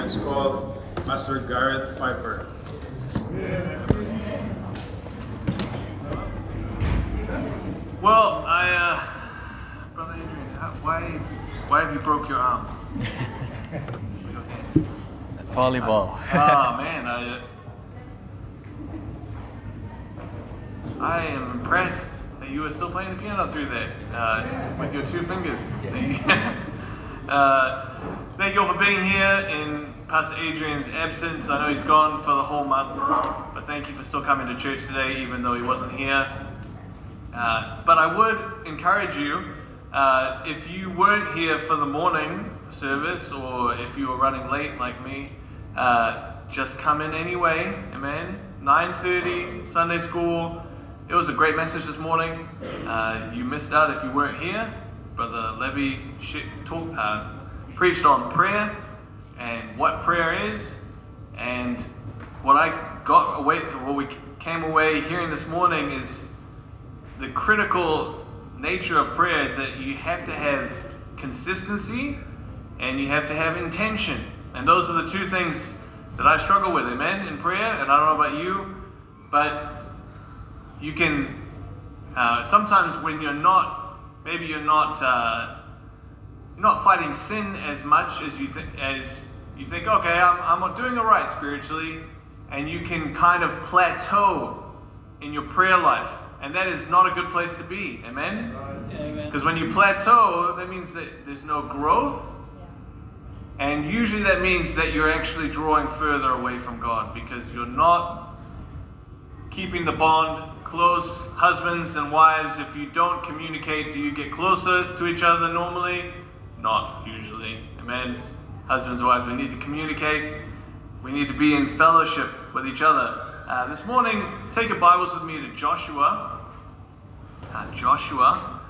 Let's call Master Gareth Piper. Well, I, uh, brother Adrian, how, why, why have you broke your arm? Volleyball. oh man, I, I am impressed that you are still playing the piano through there uh, with your two fingers. uh, thank you all for being here in Pastor Adrian's absence. I know he's gone for the whole month, but thank you for still coming to church today, even though he wasn't here. Uh, but I would encourage you, uh, if you weren't here for the morning service, or if you were running late like me, uh, just come in anyway. Amen. 9:30 Sunday school. It was a great message this morning. Uh, you missed out if you weren't here. Brother Levy talk, uh, preached on prayer and what prayer is, and what I got away, what we came away hearing this morning is the critical nature of prayer is that you have to have consistency and you have to have intention. And those are the two things that I struggle with, amen, in prayer. And I don't know about you, but you can, uh, sometimes when you're not, maybe you're not, uh, not fighting sin as much as you think, as you think, okay, I'm, I'm doing all right spiritually, and you can kind of plateau in your prayer life. And that is not a good place to be. Amen? Because when you plateau, that means that there's no growth. And usually that means that you're actually drawing further away from God because you're not keeping the bond close. Husbands and wives, if you don't communicate, do you get closer to each other normally? Not usually. Amen? Husbands and wives, we need to communicate. We need to be in fellowship with each other. Uh, this morning, take your Bibles with me to Joshua. Uh, Joshua.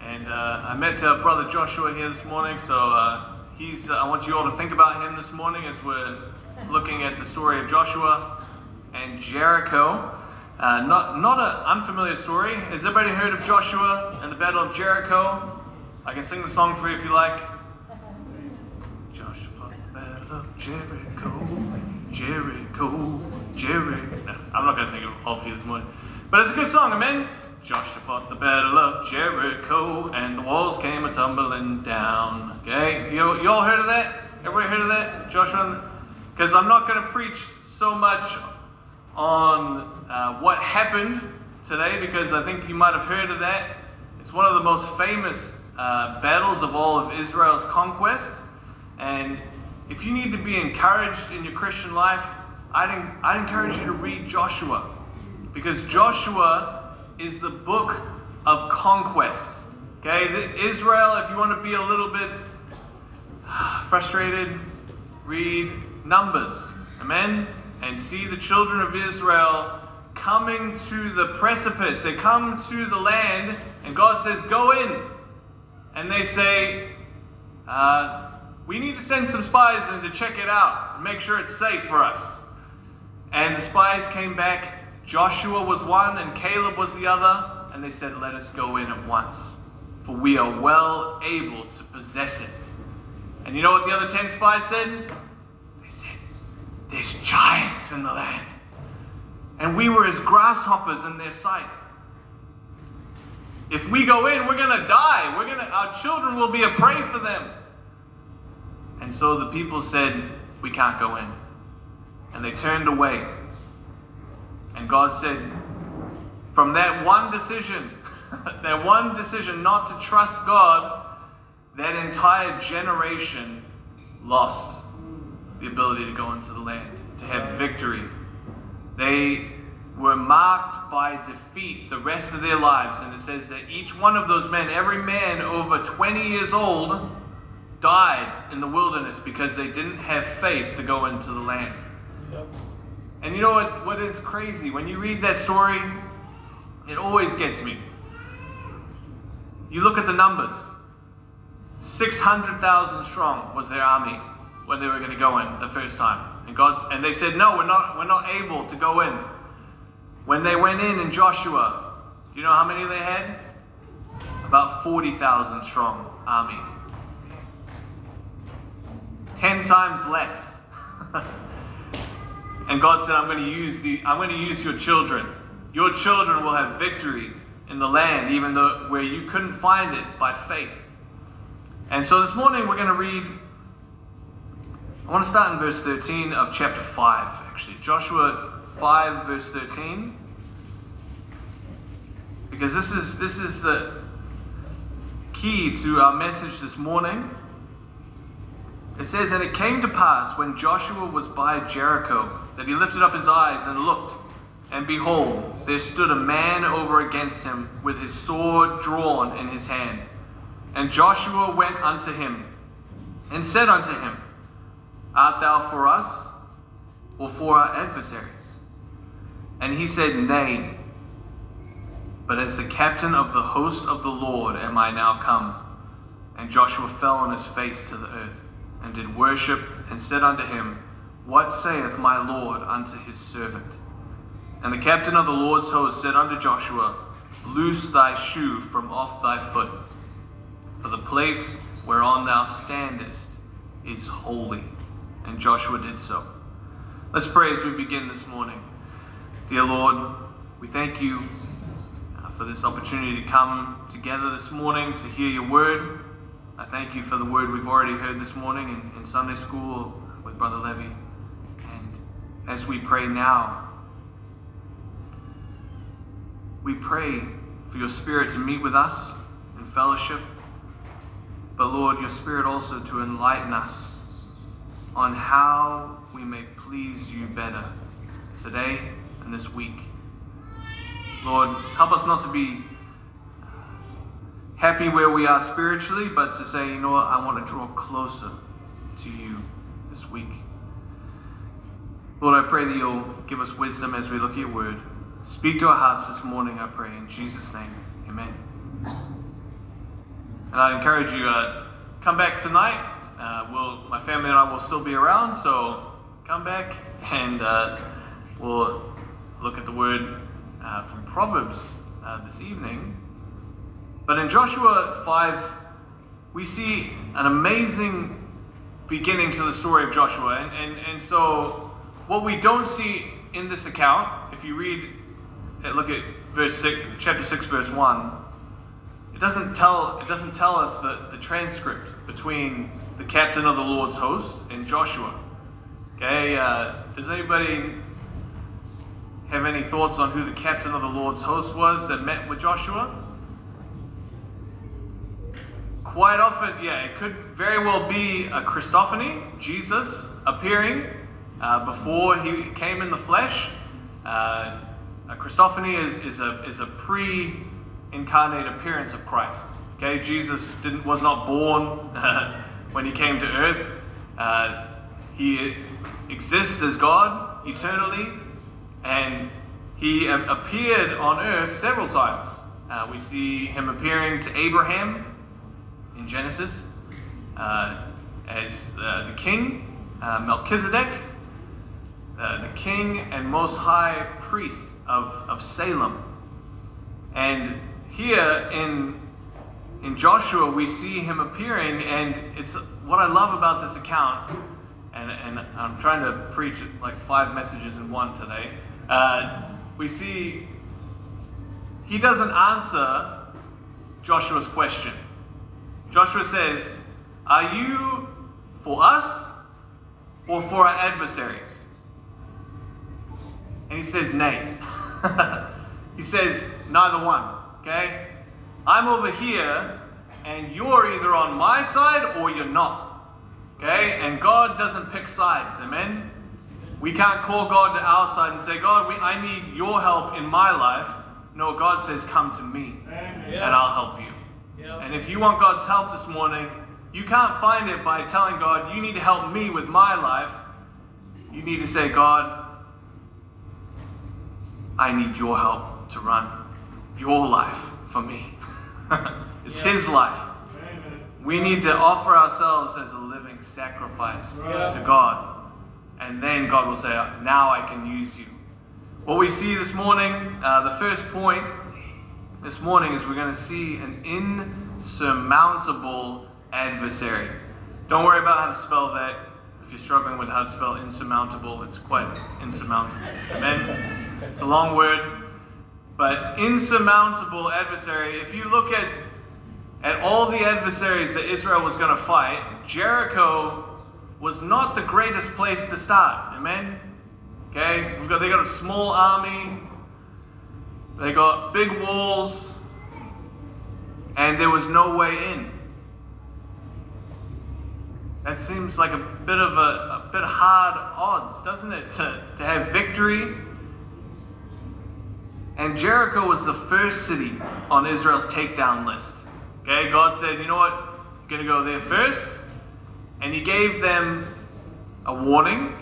And uh, I met uh, Brother Joshua here this morning, so uh, he's. Uh, I want you all to think about him this morning as we're looking at the story of Joshua and Jericho. not not an unfamiliar story. Has everybody heard of Joshua and the Battle of Jericho? I can sing the song for you if you like. Joshua, fought the Battle of Jericho, Jericho. Jerry. No, I'm not going to sing it all for you this morning. But it's a good song, amen? Joshua fought the battle of Jericho, and the walls came a tumbling down. Okay? You, you all heard of that? Everybody heard of that? Joshua? Because I'm not going to preach so much on uh, what happened today, because I think you might have heard of that. It's one of the most famous uh, battles of all of Israel's conquest. And if you need to be encouraged in your Christian life, I'd, I'd encourage you to read Joshua because Joshua is the book of conquest. Okay, Israel, if you want to be a little bit frustrated, read Numbers. Amen? And see the children of Israel coming to the precipice. They come to the land, and God says, Go in. And they say, uh, We need to send some spies in to check it out and make sure it's safe for us. And the spies came back. Joshua was one and Caleb was the other. And they said, Let us go in at once, for we are well able to possess it. And you know what the other ten spies said? They said, There's giants in the land. And we were as grasshoppers in their sight. If we go in, we're going to die. We're gonna, our children will be a prey for them. And so the people said, We can't go in and they turned away. And God said, from that one decision, that one decision not to trust God, that entire generation lost the ability to go into the land, to have victory. They were marked by defeat the rest of their lives. And it says that each one of those men, every man over 20 years old, died in the wilderness because they didn't have faith to go into the land. And you know what, what is crazy? When you read that story, it always gets me. You look at the numbers 600,000 strong was their army when they were going to go in the first time. And God and they said, "No, we're not we're not able to go in." When they went in in Joshua, do you know how many they had? About 40,000 strong army. 10 times less and God said, I'm going to use the I'm going to use your children. Your children will have victory in the land, even though where you couldn't find it by faith. And so this morning we're going to read. I want to start in verse 13 of chapter 5, actually. Joshua 5, verse 13. Because this is this is the key to our message this morning. It says, And it came to pass when Joshua was by Jericho that he lifted up his eyes and looked, and behold, there stood a man over against him with his sword drawn in his hand. And Joshua went unto him and said unto him, Art thou for us or for our adversaries? And he said, Nay, but as the captain of the host of the Lord am I now come. And Joshua fell on his face to the earth and did worship, and said unto him, What saith my Lord unto his servant? And the captain of the Lord's host said unto Joshua, Loose thy shoe from off thy foot, for the place whereon thou standest is holy. And Joshua did so. Let's pray as we begin this morning. Dear Lord, we thank you uh, for this opportunity to come together this morning to hear your word. I thank you for the word we've already heard this morning in, in Sunday school with Brother Levy. And as we pray now, we pray for your Spirit to meet with us in fellowship, but Lord, your Spirit also to enlighten us on how we may please you better today and this week. Lord, help us not to be happy where we are spiritually, but to say, you know what, I want to draw closer to you this week. Lord, I pray that you'll give us wisdom as we look at your word. Speak to our hearts this morning, I pray, in Jesus' name. Amen. And I encourage you, uh, come back tonight. Uh, we'll, my family and I will still be around, so come back and uh, we'll look at the word uh, from Proverbs uh, this evening. But in Joshua 5, we see an amazing beginning to the story of Joshua. And, and, and so, what we don't see in this account, if you read, uh, look at verse six, chapter 6, verse 1, it doesn't tell, it doesn't tell us the, the transcript between the captain of the Lord's host and Joshua. Okay, uh, does anybody have any thoughts on who the captain of the Lord's host was that met with Joshua? Quite often, yeah, it could very well be a Christophany, Jesus appearing uh, before he came in the flesh. Uh, a Christophany is, is a, is a pre incarnate appearance of Christ. Okay, Jesus didn't, was not born when he came to earth. Uh, he exists as God eternally, and he appeared on earth several times. Uh, we see him appearing to Abraham in Genesis uh, as uh, the king, uh, Melchizedek, uh, the king and most high priest of, of Salem. And here in, in Joshua, we see him appearing, and it's what I love about this account. And, and I'm trying to preach like five messages in one today. Uh, we see he doesn't answer Joshua's question. Joshua says, Are you for us or for our adversaries? And he says, Nay. he says, Neither one. Okay? I'm over here, and you're either on my side or you're not. Okay? And God doesn't pick sides. Amen? We can't call God to our side and say, God, we, I need your help in my life. No, God says, Come to me, Amen. and I'll help you. And if you want God's help this morning, you can't find it by telling God, you need to help me with my life. You need to say, God, I need your help to run your life for me. it's His life. We need to offer ourselves as a living sacrifice to God. And then God will say, Now I can use you. What we see this morning, uh, the first point this morning is we're going to see an insurmountable adversary. Don't worry about how to spell that. if you're struggling with how to spell insurmountable, it's quite insurmountable. Amen? It's a long word. But insurmountable adversary, if you look at, at all the adversaries that Israel was going to fight, Jericho was not the greatest place to start. Amen? Okay? Got, they got a small army, they got big walls, and there was no way in. That seems like a bit of a, a bit hard odds, doesn't it, to, to have victory? And Jericho was the first city on Israel's takedown list. Okay, God said, you know what? You're to go there first. And He gave them a warning.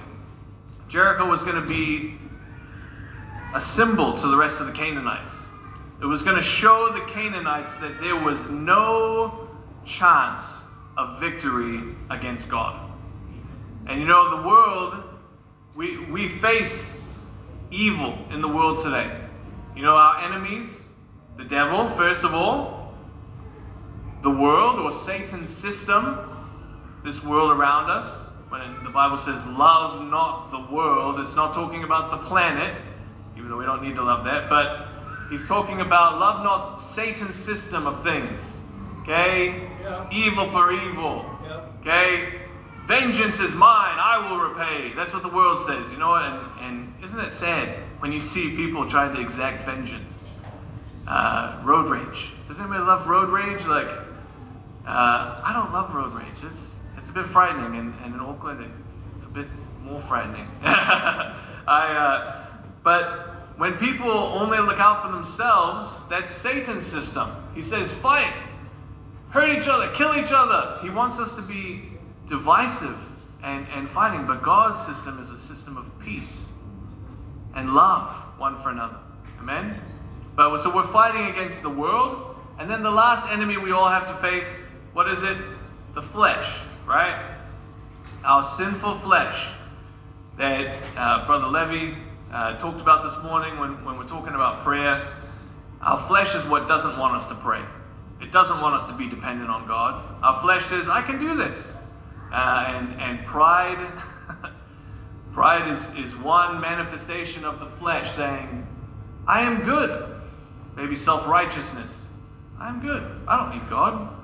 Jericho was going to be a symbol to the rest of the Canaanites. It was going to show the Canaanites that there was no chance of victory against God. And you know, the world, we, we face evil in the world today. You know, our enemies, the devil, first of all, the world or Satan's system, this world around us. When the Bible says, love not the world, it's not talking about the planet, even though we don't need to love that, but he's talking about love not Satan's system of things. Okay? Yeah. Evil for evil. Yeah. Okay? Vengeance is mine, I will repay. That's what the world says, you know? And, and isn't it sad when you see people trying to exact vengeance? Uh, road rage. Does anybody love road rage? Like, uh, I don't love road rage. It's, it's a bit frightening, and, and in Auckland, it's a bit more frightening. I, uh, but when people only look out for themselves, that's Satan's system. He says, fight, hurt each other, kill each other. He wants us to be divisive and, and fighting, but God's system is a system of peace and love one for another. Amen? But so we're fighting against the world, and then the last enemy we all have to face, what is it? The flesh, right? Our sinful flesh that uh, Brother Levy uh, talked about this morning when, when we're talking about prayer. Our flesh is what doesn't want us to pray. It doesn't want us to be dependent on God. Our flesh says, I can do this. Uh, and, and pride, pride is, is one manifestation of the flesh saying, I am good. Maybe self righteousness. I'm good. I don't need God.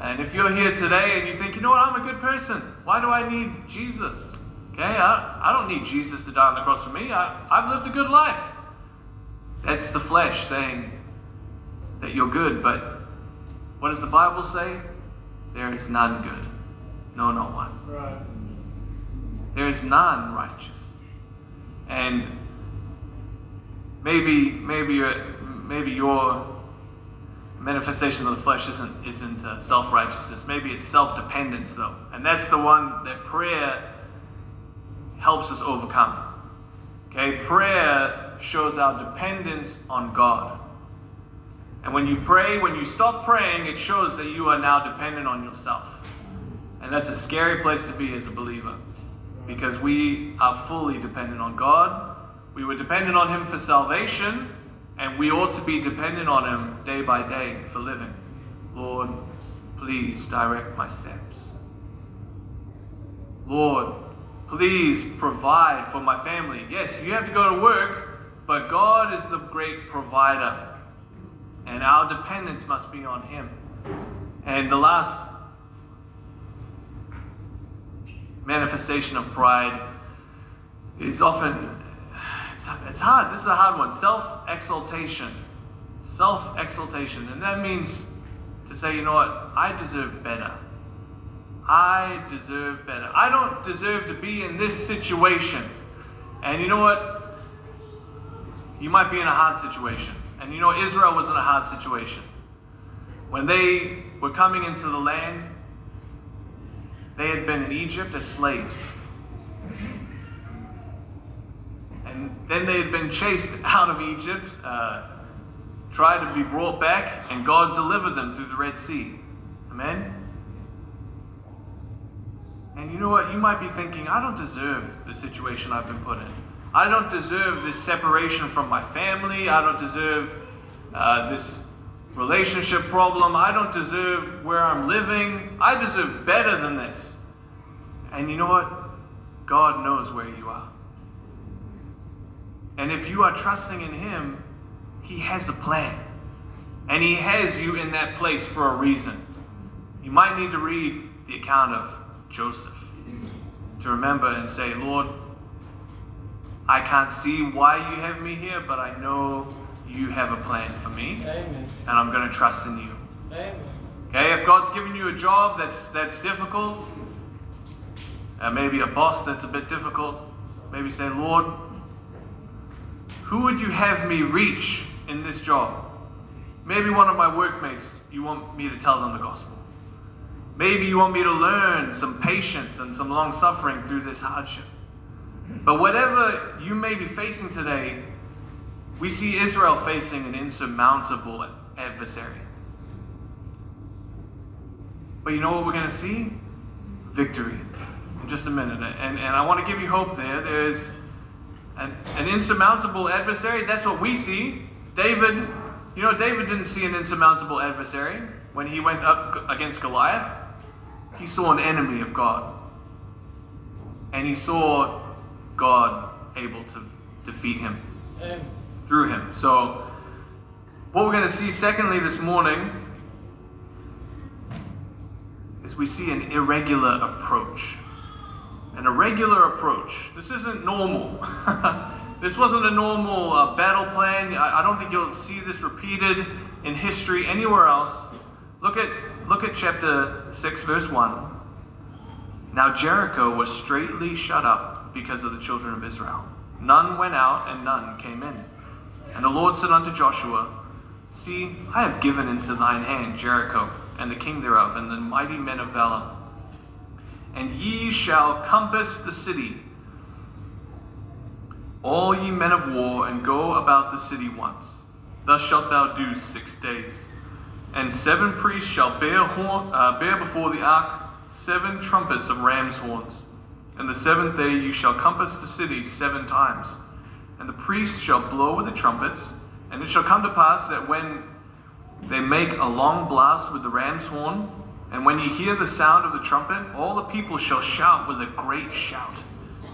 And if you're here today and you think, you know what, I'm a good person. Why do I need Jesus? Okay, I, I don't need Jesus to die on the cross for me. I, I've lived a good life. That's the flesh saying that you're good, but what does the Bible say? There is none good. No, no one. Right. There is none righteous. And maybe, maybe, maybe your manifestation of the flesh isn't isn't uh, self righteousness. Maybe it's self dependence, though, and that's the one that prayer helps us overcome. Okay, prayer shows our dependence on God. And when you pray, when you stop praying, it shows that you are now dependent on yourself. And that's a scary place to be as a believer because we are fully dependent on God. We were dependent on Him for salvation, and we ought to be dependent on Him day by day for living. Lord, please direct my steps. Lord, please provide for my family. Yes, you have to go to work, but God is the great provider, and our dependence must be on Him. And the last manifestation of pride is often it's hard this is a hard one. Self-exaltation. Self-exaltation. And that means to say you know what? I deserve better. I deserve better. I don't deserve to be in this situation. And you know what? You might be in a hard situation. And you know israel was in a hard situation. When they were coming into the land they had been in Egypt as slaves. And then they had been chased out of Egypt, uh, tried to be brought back, and God delivered them through the Red Sea. Amen? And you know what? You might be thinking, I don't deserve the situation I've been put in. I don't deserve this separation from my family. I don't deserve uh, this relationship problem. I don't deserve where I'm living. I deserve better than this. And you know what? God knows where you are. And if you are trusting in Him, He has a plan. And He has you in that place for a reason. You might need to read the account of Joseph to remember and say, Lord, I can't see why you have me here, but I know you have a plan for me, Amen. and I'm going to trust in you. Amen. Okay, if God's given you a job that's that's difficult, uh, maybe a boss that's a bit difficult, maybe say, Lord, who would you have me reach in this job? Maybe one of my workmates, you want me to tell them the gospel. Maybe you want me to learn some patience and some long suffering through this hardship. But whatever you may be facing today, we see Israel facing an insurmountable adversary. But you know what we're going to see? Victory in just a minute. And, and I want to give you hope there. There's an, an insurmountable adversary. That's what we see. David, you know, David didn't see an insurmountable adversary when he went up against Goliath. He saw an enemy of God. And he saw God able to defeat him Amen. through him. So, what we're going to see, secondly, this morning is we see an irregular approach. An irregular approach. This isn't normal. this wasn't a normal uh, battle plan. I, I don't think you'll see this repeated in history anywhere else. Look at look at chapter 6 verse 1. Now Jericho was straightly shut up because of the children of Israel. None went out and none came in. And the Lord said unto Joshua, See, I have given into thine hand Jericho, and the king thereof, and the mighty men of valor. And ye shall compass the city, all ye men of war, and go about the city once. Thus shalt thou do six days. And seven priests shall bear, horn, uh, bear before the ark seven trumpets of ram's horns. And the seventh day you shall compass the city seven times. And the priests shall blow with the trumpets. And it shall come to pass that when they make a long blast with the ram's horn, and when you hear the sound of the trumpet, all the people shall shout with a great shout.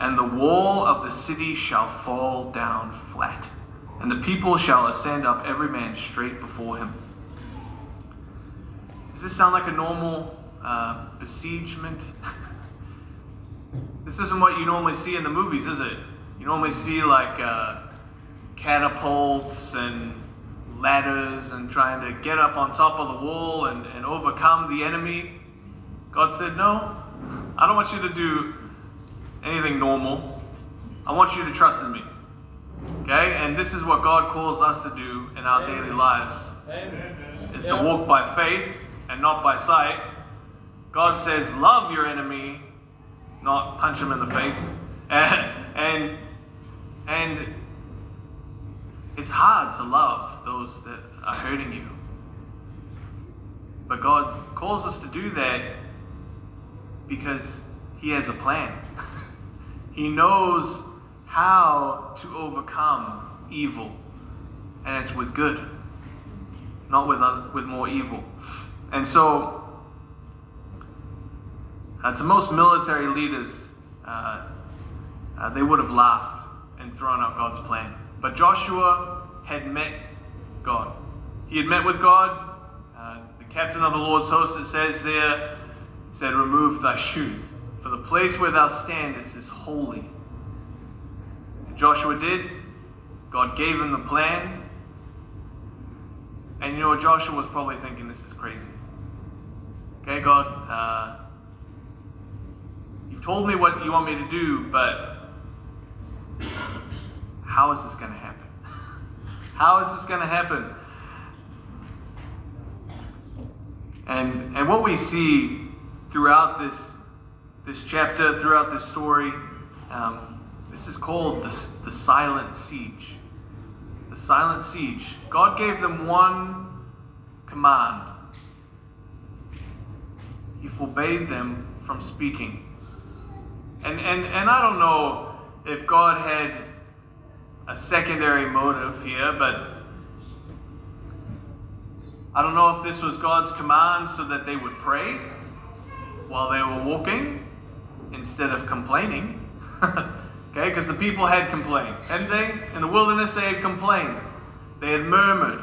And the wall of the city shall fall down flat. And the people shall ascend up every man straight before him. Does this sound like a normal uh, besiegement? this isn't what you normally see in the movies, is it? You normally see like uh, catapults and ladders and trying to get up on top of the wall and, and overcome the enemy. God said, No, I don't want you to do anything normal. I want you to trust in me. Okay? And this is what God calls us to do in our daily lives Amen. is Yeah. to walk by faith and not by sight. God says, love your enemy, not punch him in the face. And, and, and it's hard to love those that are hurting you. But God calls us to do that because He has a plan. he knows how to overcome evil, and it's with good, not with, oth- with more evil. And so, uh, to most military leaders, uh, uh, they would have laughed and thrown out God's plan. But Joshua had met God. He had met with God. Uh, the captain of the Lord's host, it says there, said, Remove thy shoes, for the place where thou standest is holy. And Joshua did. God gave him the plan. And you know? Joshua was probably thinking, This is crazy. Okay, God, uh, you've told me what you want me to do, but how is this going to happen? How is this going to happen? And and what we see throughout this this chapter, throughout this story, um, this is called the, the silent siege. The silent siege. God gave them one command. He forbade them from speaking. And and and I don't know if God had a secondary motive here, but I don't know if this was God's command so that they would pray while they were walking instead of complaining. okay, because the people had complained. Hadn't they? In the wilderness, they had complained. They had murmured.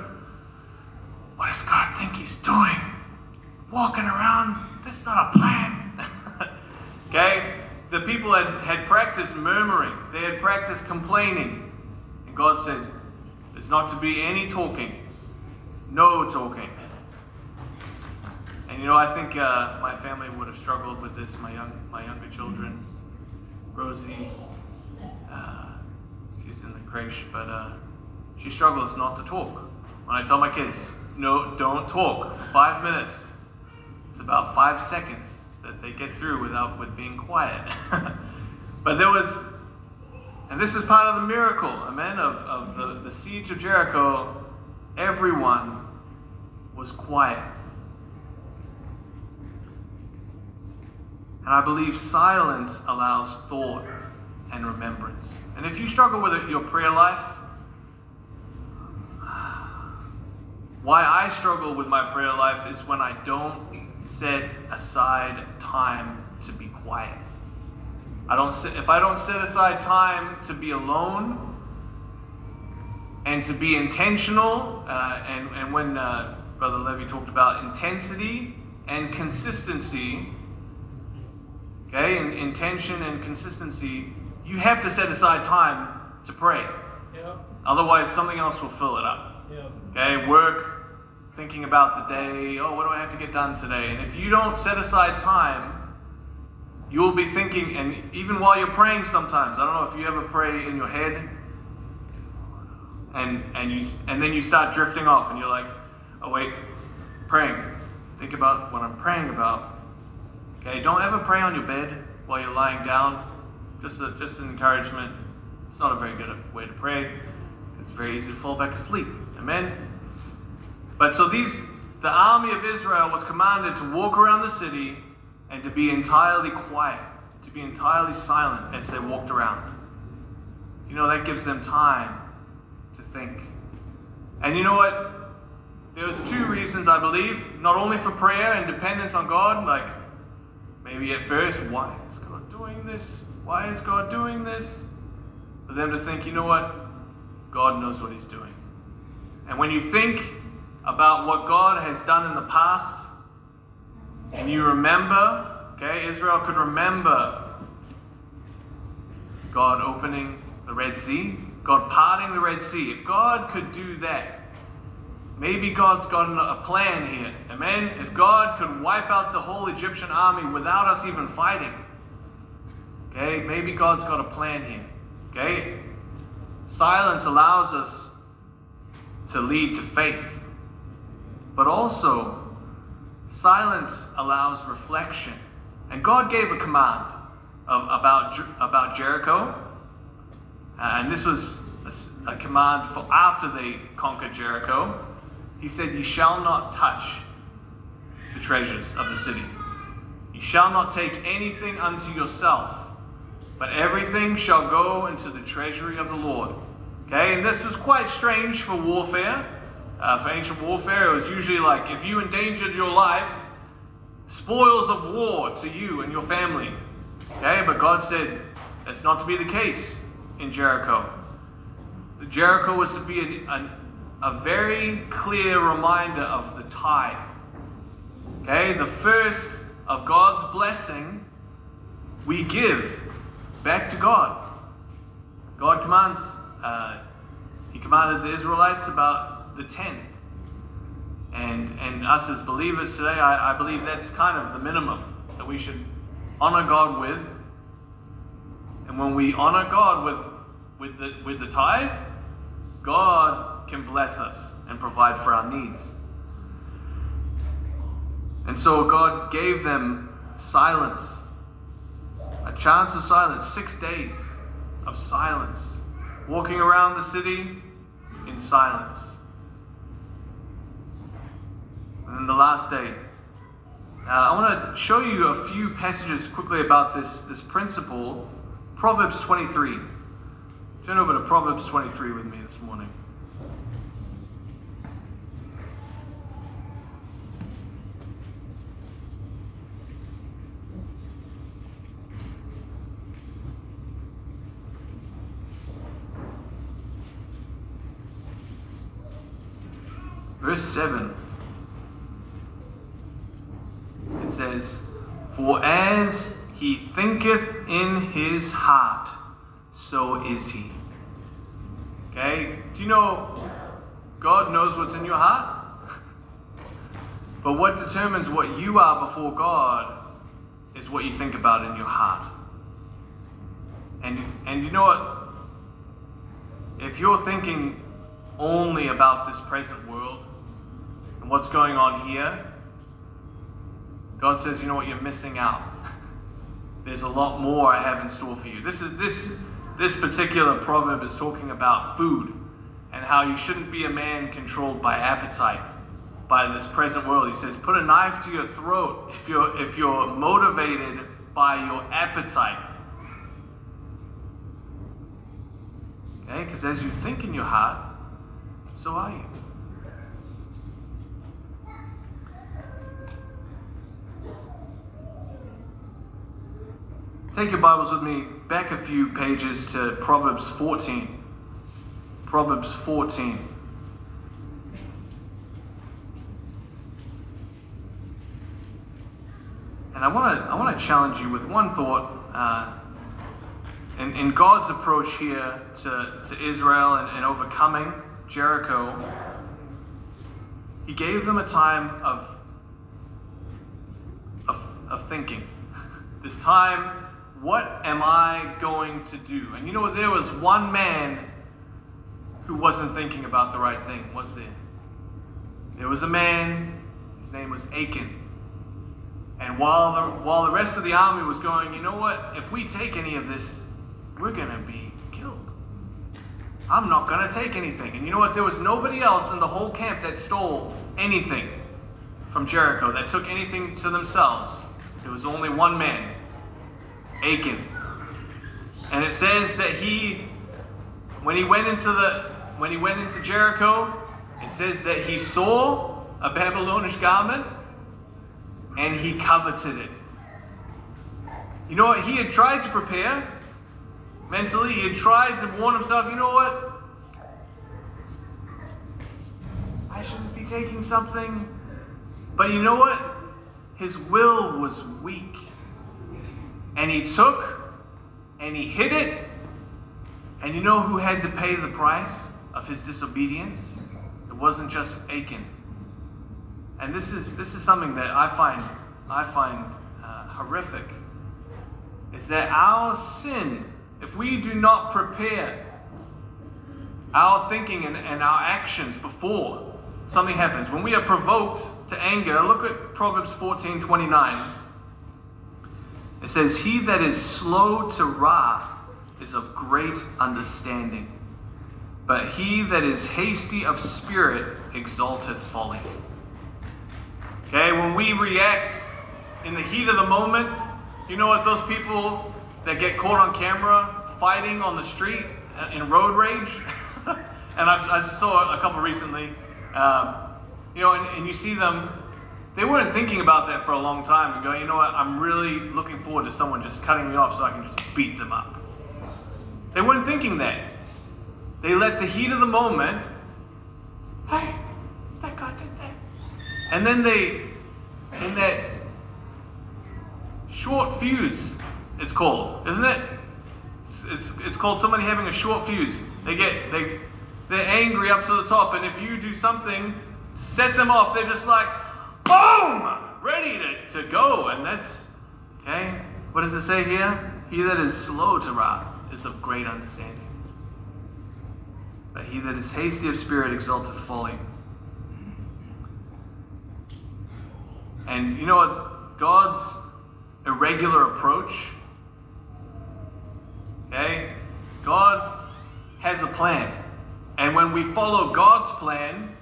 What does God think He's doing? Walking around? This is not a plan. okay? The people had, had practiced murmuring, they had practiced complaining. And God said, There's not to be any talking. No talking. And you know, I think uh, my family would have struggled with this. My young, my younger children, Rosie, uh, she's in the creche, but uh, she struggles not to talk. When I tell my kids, no, don't talk five minutes, it's about five seconds that they get through without with being quiet. but there was, and this is part of the miracle, amen, of, of the, the siege of Jericho. Everyone was quiet. And I believe silence allows thought and remembrance. And if you struggle with it, your prayer life, why I struggle with my prayer life is when I don't set aside time to be quiet. I don't sit, if I don't set aside time to be alone and to be intentional, uh, and, and when uh, Brother Levy talked about intensity and consistency, okay, and intention and consistency, you have to set aside time to pray. Yeah, Otherwise, something else will fill it up. yeah, Okay, work, thinking about the day, oh, what do I have to get done today? And if you don't set aside time, you will be thinking, and even while you're praying sometimes, I don't know if you ever pray in your head, and and you and then you start drifting off, and you're like, oh wait, praying. Think about what I'm praying about. Okay, don't ever pray on your bed while you're lying down. Just a, just an encouragement. It's not a very good way to pray. It's very easy to fall back asleep. Amen. But so these, the army of Israel was commanded to walk around the city and to be entirely quiet, to be entirely silent as they walked around. You know, that gives them time to think. And you know what? There was two reasons, I believe, not only for prayer and dependence on God, like maybe at first, why is God doing this? Why is God doing this? For them to think, you know what? God knows what He's doing. And when you think about what God has done in the past, and you remember, okay, Israel could remember God opening the Red Sea, God parting the Red Sea. If God could do that, maybe God's got a plan here. Amen? If God could wipe out the whole Egyptian army without us even fighting, okay, maybe God's got a plan here. Okay? Silence allows us to lead to faith. But also, silence allows reflection. And God gave a command of, about, about Jericho. And this was a, a command for after they conquered Jericho. He said, You shall not touch the treasures of the city. You shall not take anything unto yourself, but everything shall go into the treasury of the Lord. Okay, and this was quite strange for warfare. Uh, for ancient warfare, it was usually like if you endangered your life, spoils of war to you and your family. Okay, but God said that's not to be the case in Jericho. The Jericho was to be a, a, a very clear reminder of the tithe. Okay, the first of God's blessing we give back to God. God commands, uh, He commanded the Israelites about the tenth. And, and us as believers today, I, I believe that's kind of the minimum that we should honor God with. And when we honor God with, with, the, with the tithe, God can bless us and provide for our needs. And so God gave them silence, a chance of silence, six days of silence, walking around the city in silence and then the last day. Uh, I want to show you a few passages quickly about this, this principle. Proverbs 23. Turn over to Proverbs 23 with me this morning. Verse 7. Thinketh in his heart, so is he. Okay? Do you know God knows what's in your heart? But what determines what you are before God is what you think about in your heart. And and you know what? If you're thinking only about this present world and what's going on here, God says, you know what, you're missing out. There's a lot more I have in store for you. This is this this particular proverb is talking about food and how you shouldn't be a man controlled by appetite by this present world. He says, put a knife to your throat if you're if you're motivated by your appetite. Okay, because as you think in your heart, so are you. Take your Bibles with me back a few pages to Proverbs 14. Proverbs 14. And I want to I want to challenge you with one thought. Uh, in, in God's approach here to, to Israel and, and overcoming Jericho, He gave them a time of, of, of thinking. This time, what am I going to do? And you know what? There was one man who wasn't thinking about the right thing, was there? There was a man, his name was Achan. And while the, while the rest of the army was going, you know what? If we take any of this, we're going to be killed. I'm not going to take anything. And you know what? There was nobody else in the whole camp that stole anything from Jericho, that took anything to themselves. There was only one man, Achan. And it says that he, when he went into the, when he went into Jericho, it says that he saw a Babylonish garment and he coveted it. You know what? He had tried to prepare mentally. He had tried to warn himself, you know what? I shouldn't be taking something. But you know what? His will was weak. And he took and he hid it. And you know who had to pay the price of his disobedience? It wasn't just Achan. And this is this is something that I find I find uh, horrific. Is that our sin, if we do not prepare our thinking and, and our actions before something happens, when we are provoked to anger, look at Proverbs 14 29. It says, He that is slow to wrath is of great understanding, but he that is hasty of spirit exalteth folly. Okay, when we react in the heat of the moment, you know what those people that get caught on camera fighting on the street in road rage, and I, I, saw a couple recently, um, you know, and, and you see them, they weren't thinking about that for a long time and going, you know what, I'm really looking forward to someone just cutting me off so I can just beat them up. They weren't thinking that. They let the heat of the moment, hey, that guy did that. And then they, in that short fuse, it's called, isn't it? It's, it's, it's called somebody having a short fuse. They get, they, they're angry up to the top, and if you do something set them off, they're just like, boom, ready to, to go. And that's, okay? What does it say here? He that is slow to wrath is of great understanding. But he that is hasty of spirit exalteth folly. And you know what? God's irregular approach, okay? God has a plan. And when we follow God's plan,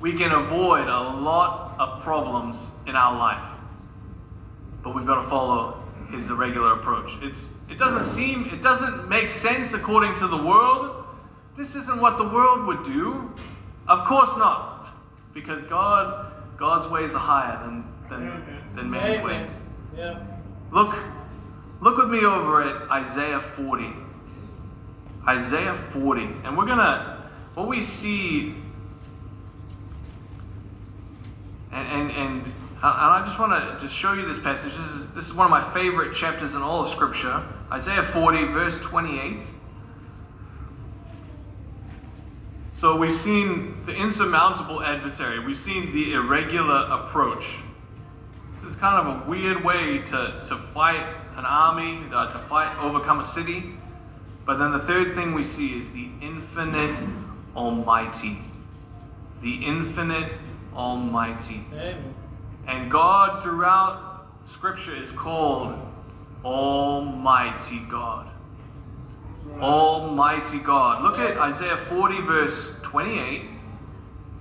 we can avoid a lot of problems in our life. But we've got to follow his irregular approach. It's it doesn't seem it doesn't make sense according to the world. This isn't what the world would do. Of course not. Because God God's ways are higher than than, than man's ways. Yeah. Look look with me over at Isaiah 40. Isaiah 40. And we're gonna what we see And, and, and, and I just want to just show you this passage. This is, this is one of my favorite chapters in all of Scripture. Isaiah 40, verse 28. So we've seen the insurmountable adversary. We've seen the irregular approach. This is kind of a weird way to, to fight an army, uh, to fight, overcome a city. But then the third thing we see is the infinite Almighty. The infinite Almighty. Amen. And God throughout Scripture is called Almighty God. Almighty God. Look at Isaiah 40, verse 28.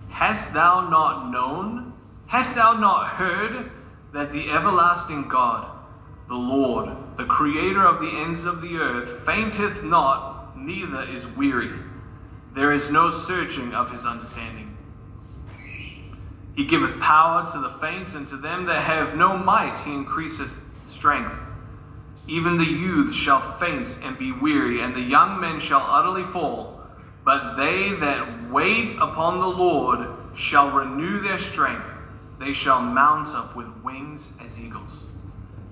Hast thou not known? Hast thou not heard that the everlasting God, the Lord, the creator of the ends of the earth, fainteth not, neither is weary? There is no searching of his understanding. He giveth power to the faint, and to them that have no might he increaseth strength. Even the youth shall faint and be weary, and the young men shall utterly fall. But they that wait upon the Lord shall renew their strength. They shall mount up with wings as eagles.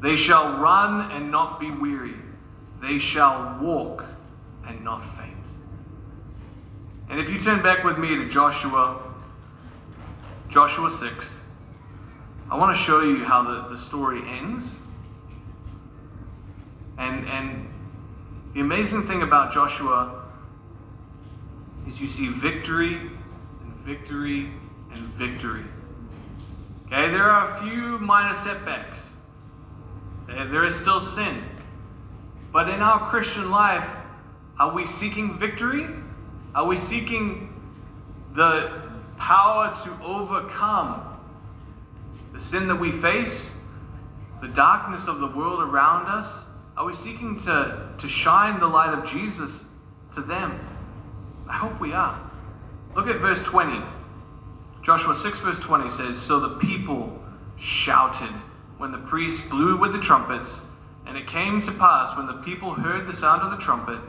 They shall run and not be weary. They shall walk and not faint. And if you turn back with me to Joshua, Joshua 6, I want to show you how the, the story ends. And, and the amazing thing about Joshua is you see victory and victory and victory. Okay, there are a few minor setbacks. There there is still sin. But in our Christian life, are we seeking victory? Are we seeking the power to overcome the sin that we face, the darkness of the world around us? Are we seeking to, to shine the light of Jesus to them? I hope we are. Look at verse 20. Joshua 6, verse 20 says So the people shouted when the priests blew with the trumpets, and it came to pass when the people heard the sound of the trumpet,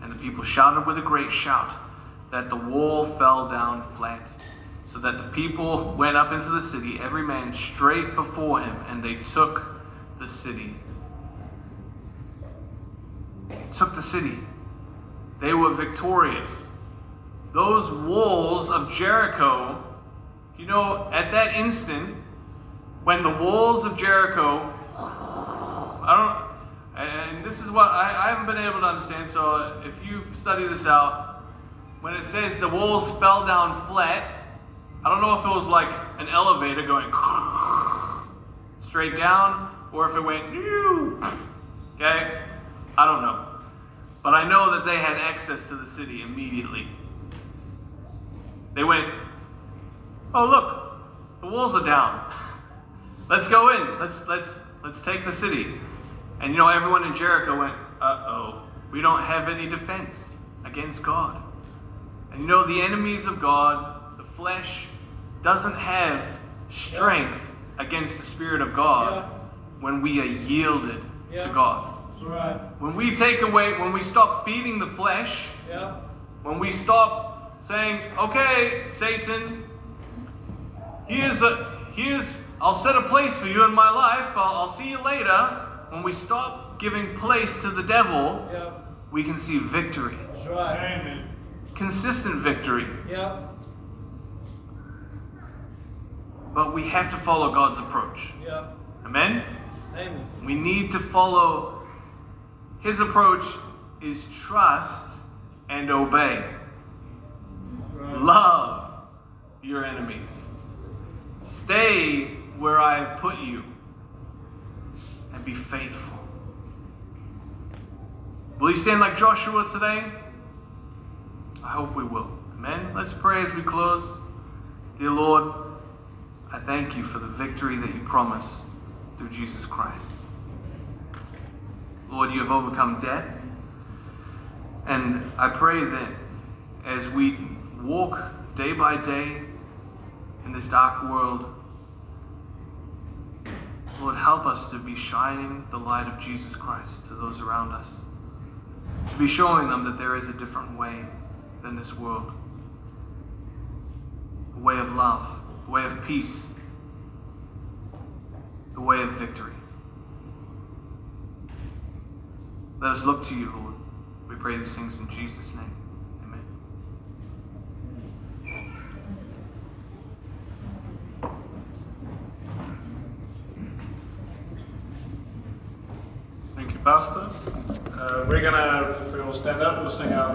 and the people shouted with a great shout, that the wall fell down flat, so that the people went up into the city, every man straight before him, and they took the city. Took the city. They were victorious. Those walls of Jericho, you know, at that instant, when the walls of Jericho, I don't, and this is what I, I haven't been able to understand, so if you study this out, when it says the walls fell down flat, I don't know if it was like an elevator going straight down or if it went, okay? I don't know. But I know that they had access to the city immediately. They went, oh look, the walls are down. Let's go in. Let's let's let's take the city. And you know, everyone in Jericho went, uh-oh, we don't have any defense against God. And you know, the enemies of God, the flesh, doesn't have strength against the Spirit of God Yeah. when we are yielded Yeah. to God. Right. When we take away, when we stop feeding the flesh, Yeah. when we stop saying, okay, Satan, here's a here's I'll set a place for you in my life. I'll, I'll see you later. When we stop giving place to the devil, Yeah. we can see victory, That's right. Consistent victory. Yeah. But we have to follow God's approach. Yeah. Amen. Amen. We need to follow His approach is trust and obey. Right. Love your enemies. Stay where I have put you and be faithful. Will you stand like Joshua today? I hope we will. Amen. Let's pray as we close. Dear Lord, I thank you for the victory that you promise through Jesus Christ. Lord, you have overcome death. And I pray that as we walk day by day in this dark world, Lord, help us to be shining the light of Jesus Christ to those around us. To be showing them that there is a different way than this world. A way of love, the way of peace, the way of victory. Let us look to you, Lord. We pray these things in Jesus' name. Amen. Thank you, Pastor. Uh, we're gonna, we'll stand up, we'll sing our